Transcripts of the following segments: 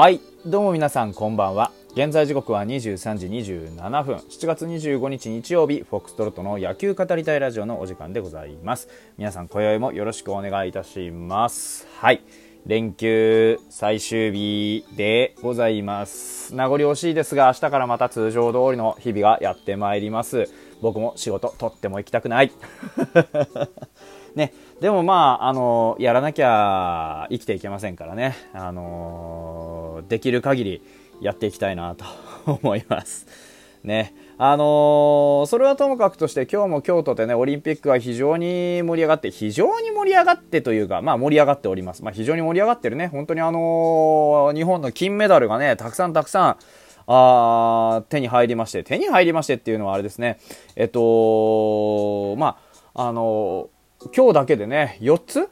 はい。どうも皆さんこんばんは。現在時刻は23時27分。7月25日日曜日フォックストロットの野球語りたいラジオのお時間でございます。皆さん今宵もよろしくお願いいたします。はい。連休最終日でございます。名残惜しいですが明日からまた通常通りの日々がやってまいります。僕も仕事とっても行きたくない。ね、でもまあ、あのやらなきゃ生きていけませんからね、あのできる限りやっていきたいなと思います。ね。あのー、それはともかくとして今日も京都でね、オリンピックは非常に盛り上がって、非常に盛り上がってというか、まあ盛り上がっております。まあ非常に盛り上がってるね。本当にあのー、日本の金メダルがね、たくさんたくさん、あ手に入りまして、手に入りましてっていうのはあれですね、えっと、まあ、あのー今日だけでね、4つ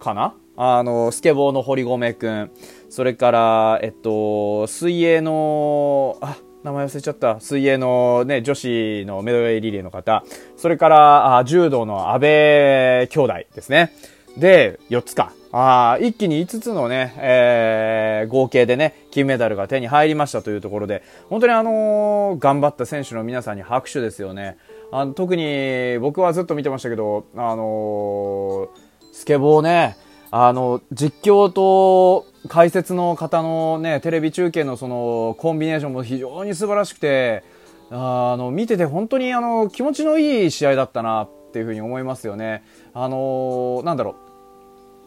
かな？あの、スケボーの堀米くん、それから、えっと、水泳の、あ、名前忘れちゃった。水泳のね、女子のメドレーリレーの方。それから、あ柔道の安倍兄弟ですね。で、4つか。あ一気に5つのね、えー、合計でね、金メダルが手に入りましたというところで、本当にあのー、頑張った選手の皆さんに拍手ですよね。あの特に僕はずっと見てましたけど、あのー、スケボーね、あの、実況と解説の方のね、テレビ中継のそのコンビネーションも非常に素晴らしくて、あの、見てて本当にあの、気持ちのいい試合だったなっていうふうに思いますよね。あのなんだろう。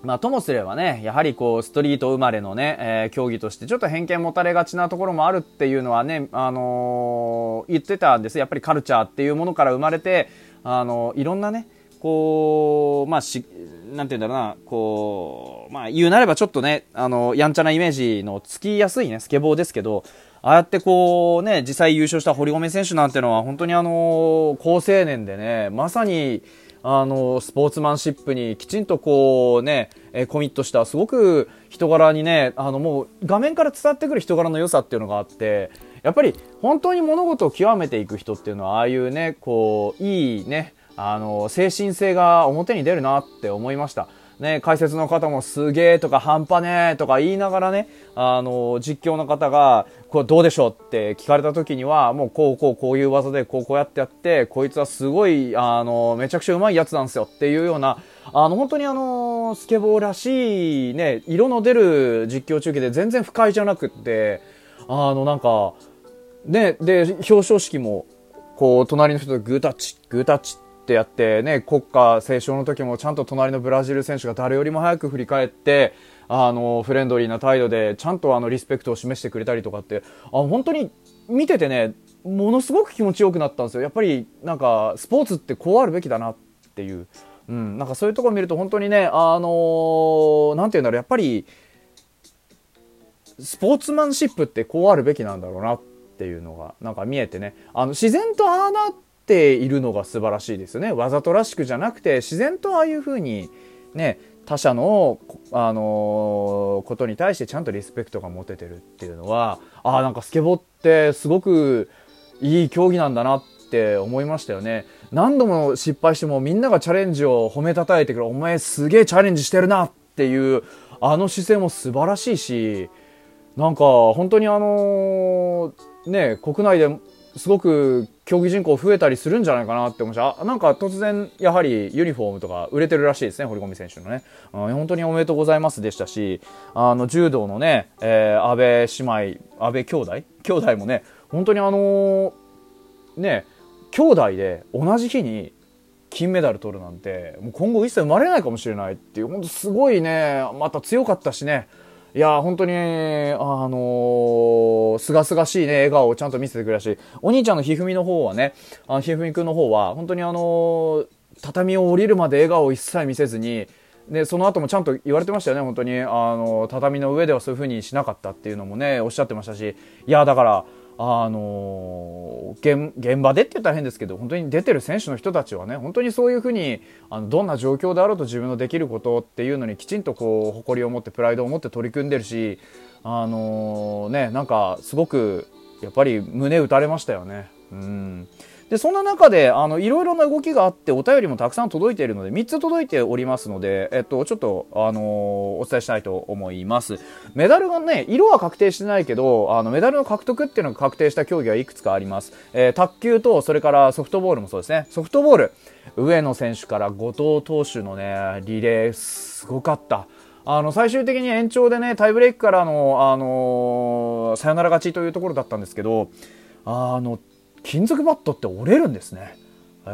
まあ、ともすればね、やはりこう、ストリート生まれのね、えー、競技として、ちょっと偏見持たれがちなところもあるっていうのはね、あのー、言ってたんです。やっぱりカルチャーっていうものから生まれて、あのー、いろんなね、こう、まあ、し、なんて言うんだろうな、こう、まあ、言うなればちょっとね、あの、やんちゃなイメージのつきやすいね、スケボーですけど、ああやってこうね、実際優勝した堀米選手なんてのは本当にあの、高青年でね、まさに、あの、スポーツマンシップにきちんとこうね、えコミットした、すごく人柄にね、あのもう画面から伝わってくる人柄の良さっていうのがあって、やっぱり本当に物事を極めていく人っていうのは、ああいうね、こう、いいね、あの、精神性が表に出るなって思いました。ね、解説の方もすげえとか半端ねえとか言いながらね、あの、実況の方が、これどうでしょうって聞かれた時には、もうこうこうこういう技でこうこうやってやって、こいつはすごい、あの、めちゃくちゃうまいやつなんですよっていうような、あの、本当にあの、スケボーらしいね、色の出る実況中継で全然不快じゃなくって、あの、なんか、ね、で、表彰式も、こう、隣の人とグータッチ、グータッチってやってね、国歌斉唱の時もちゃんと隣のブラジル選手が誰よりも早く振り返って、あの、フレンドリーな態度でちゃんとあの、リスペクトを示してくれたりとかって、あ、本当に見ててね、ものすごく気持ちよくなったんですよ。やっぱりなんか、スポーツってこうあるべきだなっていう。うん、なんかそういうところ見ると本当にね、あのー、なんて言うんだろう、やっぱり、スポーツマンシップってこうあるべきなんだろうなっていうのが、なんか見えてね、あの、自然とああなっているのが素晴らしいですよね。わざとらしくじゃなくて、自然とああいうふうに、ね、他者の、あのー、ことに対してちゃんとリスペクトが持ててるっていうのは、ああ、なんかスケボーってすごくいい競技なんだなって思いましたよね。何度も失敗してもみんながチャレンジを褒めたたえてくる、お前すげえチャレンジしてるなっていう、あの姿勢も素晴らしいし、なんか本当にあのー、ね、国内ですごく競技人口増えたりするんじゃないかなって思いました。なんか突然、やはりユニフォームとか売れてるらしいですね、堀米選手のね。うん、本当におめでとうございますでしたし、あの、柔道のね、えー、安倍姉妹、安倍兄弟？兄弟もね、本当にあのー、ね、兄弟で同じ日に金メダル取るなんて、もう今後一切生まれないかもしれないっていう、本当すごいね、また強かったしね、いや本当に、あのすがすがしいね、笑顔をちゃんと見せてくれたし、お兄ちゃんのひふみの方はね、あひふみくんの方は、本当にあのー、畳を降りるまで笑顔を一切見せずに、で、その後もちゃんと言われてましたよね、本当に。あの、畳の上ではそういう風にしなかったっていうのもね、おっしゃってましたし、いや、だから、あの現場でって言ったら変ですけど本当に出てる選手の人たちはね本当にそういうふうにあのどんな状況であろうと自分のできることっていうのにきちんとこう誇りを持ってプライドを持って取り組んでるしあの、ねなんかすごくやっぱり胸打たれましたよね。うんでそんな中であのいろいろな動きがあってお便りもたくさん届いているので3つ届いておりますので、えっと、ちょっと、あのー、お伝えしたいと思います。メダルがね色は確定してないけどあのメダルの獲得っていうのが確定した競技はいくつかあります、えー、卓球とそれからソフトボールもそうですね。ソフトボール。上野選手から後藤投手のねリレーすごかった。あの最終的に延長でねタイブレークからの、あのー、サヨナラ勝ちというところだったんですけどあの金属バットって折れるんですね。え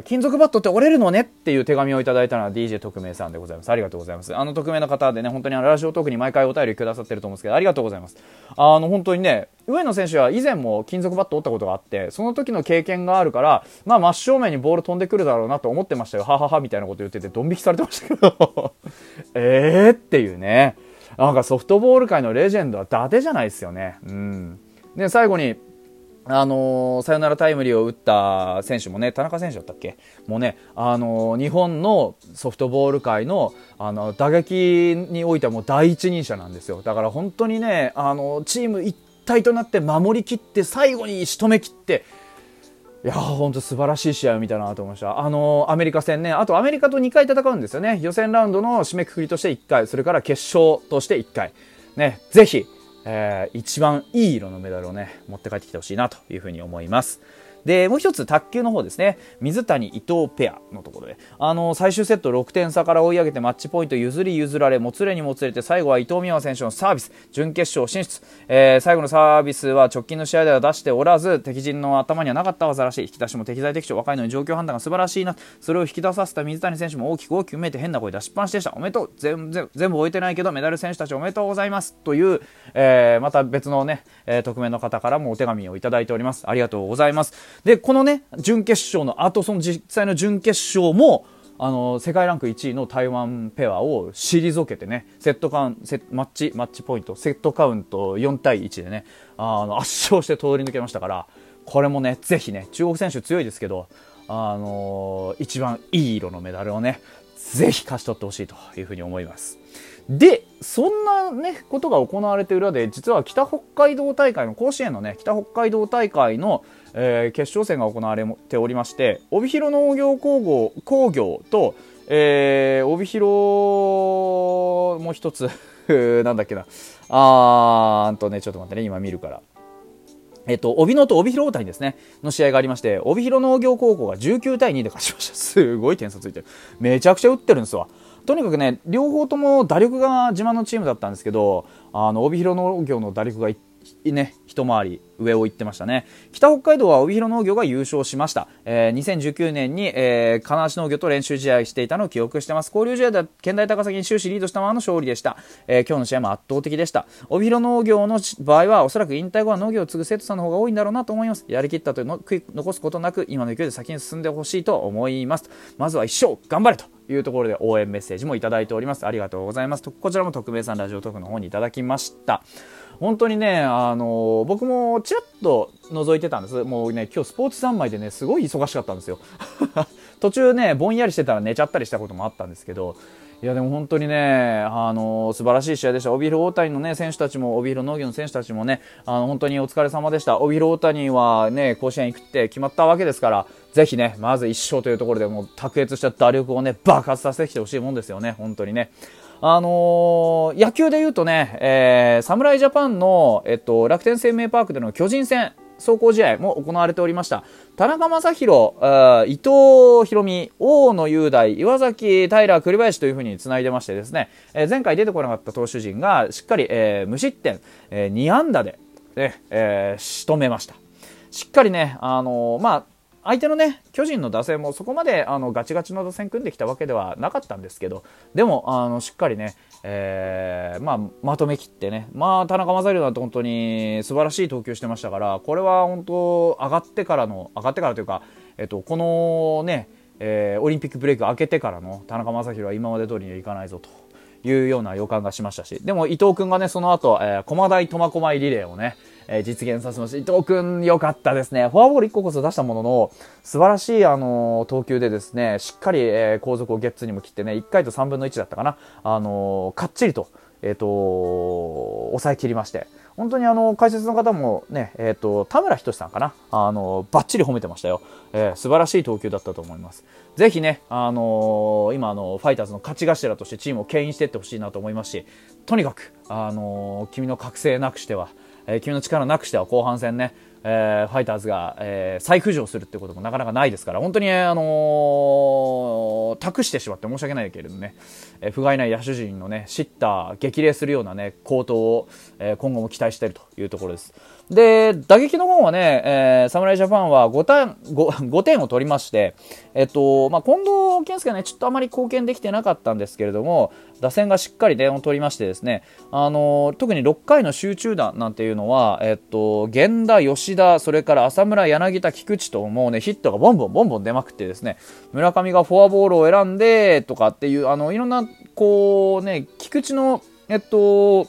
ー、金属バットって折れるのねっていう手紙をいただいたのは DJ 特命さんでございます。ありがとうございます。あの匿名の方でね、本当にあラジオトークに毎回お便りくださってると思うんですけど、ありがとうございます。あの、本当にね、上野選手は以前も金属バット折ったことがあって、その時の経験があるから、まあ真正面にボール飛んでくるだろうなと思ってましたよ。はははみたいなこと言ってて、ドン引きされてましたけど えーっていうね。なんかソフトボール界のレジェンドは伊達じゃないですよね。うん。で、最後に、あのー、サヨナラタイムリーを打った選手もね、田中選手だったっけ？もうね、あのー、日本のソフトボール界の、あの、打撃においてはもう第一人者なんですよ。だから本当にね、あのー、チーム一体となって守りきって、最後に仕留めきって、いや本当素晴らしい試合を見たなと思いました。あのアメリカ戦ね、あとアメリカと2回戦うんですよね。予選ラウンドの締めくくりとして1回、それから決勝として1回。ね、ぜひ、えー、一番いい色のメダルをね、持って帰ってきてほしいなというふうに思います。で、もう一つ卓球の方ですね。水谷伊藤ペアのところで。あの、最終セット6点差から追い上げてマッチポイント譲り譲られ、もつれにもつれて最後は伊藤美誠選手のサービス、準決勝進出。えー、最後のサービスは直近の試合では出しておらず、敵陣の頭にはなかった技らしい。引き出しも適材適所、若いのに状況判断が素晴らしいな。それを引き出させた水谷選手も大きく大きく見えて変な声出しっぱなしでした。おめでとう。全全全部終えてないけど、メダル選手たちおめでとうございます。という、えー、また別のね、えー、匿名の方からもお手紙をいただいております。ありがとうございます。で、このね、準決勝の後、その実際の準決勝も、あの世界ランク1位の台湾ペアを退けてねセットカウンセマッチマッチポイントセットカウント4対1でねあの圧勝して通り抜けましたからこれもねぜひね中国選手強いですけどあの一番いい色のメダルをねぜひ勝ち取ってほしいというふうに思います。で、そんなね、ことが行われて裏で、実は北北海道大会の、甲子園のね、北北海道大会の、えー、決勝戦が行われておりまして、帯広農業工業工業と、えー、帯広もう一つ なんだっけな。あーんとね、ちょっと待ってね、今見るから。えっと、帯野と帯広大谷ですね、の試合がありまして、帯広農業高校が19対2で勝ちました。すごい点差ついてる。めちゃくちゃ打ってるんですわ。とにかくね、両方とも打力が自慢のチームだったんですけど、あの、帯広農業の打力がね、一回り上を行ってましたね。北北海道は帯広農業が優勝しました。えー、2019年に、えー、金足農業と練習試合していたのを記憶してます。交流試合では県大高崎に終始リードしたままの勝利でした。えー、今日の試合も圧倒的でした。帯広農業の場合は、おそらく引退後は農業を継ぐ生徒さんの方が多いんだろうなと思います。やりきったというのを残すことなく、今の勢いで先に進んでほしいと思います。まずは一生頑張れというところで応援メッセージもいただいております。ありがとうございます。こちらも特命さんラジオトークの方にいただきました。本当にね、あの僕もちらっと覗いてたんです。もうね、今日スポーツ三昧でね、すごい忙しかったんですよ。途中ね、ぼんやりしてたら寝ちゃったりしたこともあったんですけど、いやでも本当にね、あの素晴らしい試合でした。帯広大谷のね、選手たちも、帯広農業の選手たちもね、あの、本当にお疲れ様でした。帯広大谷はね、甲子園行くって決まったわけですから、ぜひね、まず1勝というところでもう卓越した打力をね、爆発させてきてほしいもんですよね、本当にね。あのー、野球で言うとね、えー、侍ジャパンの、えっと、楽天生命パークでの巨人戦、走行試合も行われておりました。田中将大、伊藤博美、大野雄大、岩崎平、栗林というふうに繋いでましてですね、えー、前回出てこなかった投手陣がしっかり、えー、無失点、えー、2安打で、ねえー、仕留めました。しっかりね、あのー、まあ、相手のね、巨人の打線もそこまであのガチガチの打線組んできたわけではなかったんですけど、でも、あのしっかりね、えー、まあ、まとめきってね、まあ、田中将大なんて本当に素晴らしい投球してましたから、これは本当、上がってからの、上がってからというか、えっと、このね、えー、オリンピックブレイク明けてからの田中将大は今まで通りにはいかないぞと。いうような予感がしましたし、でも伊藤くんがね、その後、えー、駒大苫小牧リレーをね、えー、実現させました。伊藤くん良かったですね。フォアボール1個こそ出したものの、素晴らしい、あのー、投球でですね、しっかり、えー、後続をゲッツにも切ってね、1回と3分の1だったかな、あのー、かっちりと、えっ、と、抑えきりまして、本当にあの解説の方もね、えーと、田村仁さんかな。あのバッチリ褒めてましたよ、えー、素晴らしい投球だったと思います。ぜひね、あのー、今あのファイターズの勝ち頭としてチームを牽引していってほしいなと思いますしとにかく、あの、君の覚醒なくしては、え、君の力なくしては後半戦ねえー、ファイターズが、えー、再浮上するってこともなかなかないですから、本当に、あのー、託してしまって申し訳ないけれどね、えー、不甲斐ない野手陣のね、シッター、激励するようなね、好投を、えー、今後も期待しているというところです。で、打撃の方はね、えー、侍ジャパンは5点 5, 5点を取りまして、えっと、まあ、近藤健介はね、ちょっとあまり貢献できてなかったんですけれども、打線がしっかり点を取りましてですね、あの特に6回の集中打なんていうのは、えっと、源田、吉田、それから浅村、柳田、菊池ともうね、ヒットがボンボンボンボン出まくってですね、村上がフォアボールを選んでとかっていう、あの、いろんな、こうね、菊池の、えっと、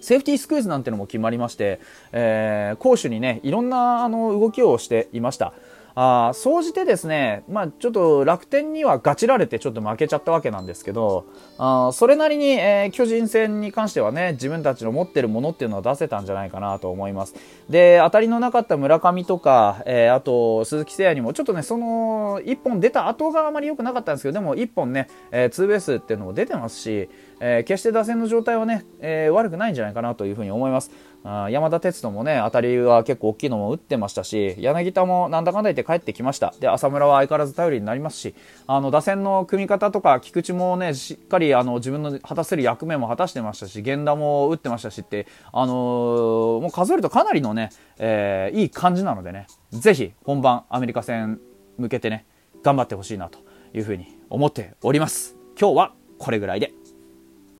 セーフティースクイズなんてのも決まりまして、えー、攻守にね、いろんなあの動きをしていました。あ総じてですね、まあ、ちょっと楽天にはガチられてちょっと負けちゃったわけなんですけど、あそれなりに、えー、巨人戦に関してはね、自分たちの持ってるものっていうのは出せたんじゃないかなと思います。で、当たりのなかった村上とか、えー、あと鈴木誠也にも、ちょっとね、その、1本出た後があまり良くなかったんですけど、でも1本ね、えー、ツーベースっていうのも出てますし、えー、決して打線の状態はね、えー、悪くないんじゃないかなというふうに思います。山田哲人もね、当たりは結構大きいのも打ってましたし、柳田もなんだかんだ言って帰ってきました。で、浅村は相変わらず頼りになりますし、あの、打線の組み方とか、菊池もね、しっかりあの、自分の果たせる役目も果たしてましたし、源田も打ってましたしって、あのー、もう数えるとかなりのね、えー、いい感じなのでね、ぜひ本番アメリカ戦向けてね、頑張ってほしいなというふうに思っております。今日はこれぐらいで。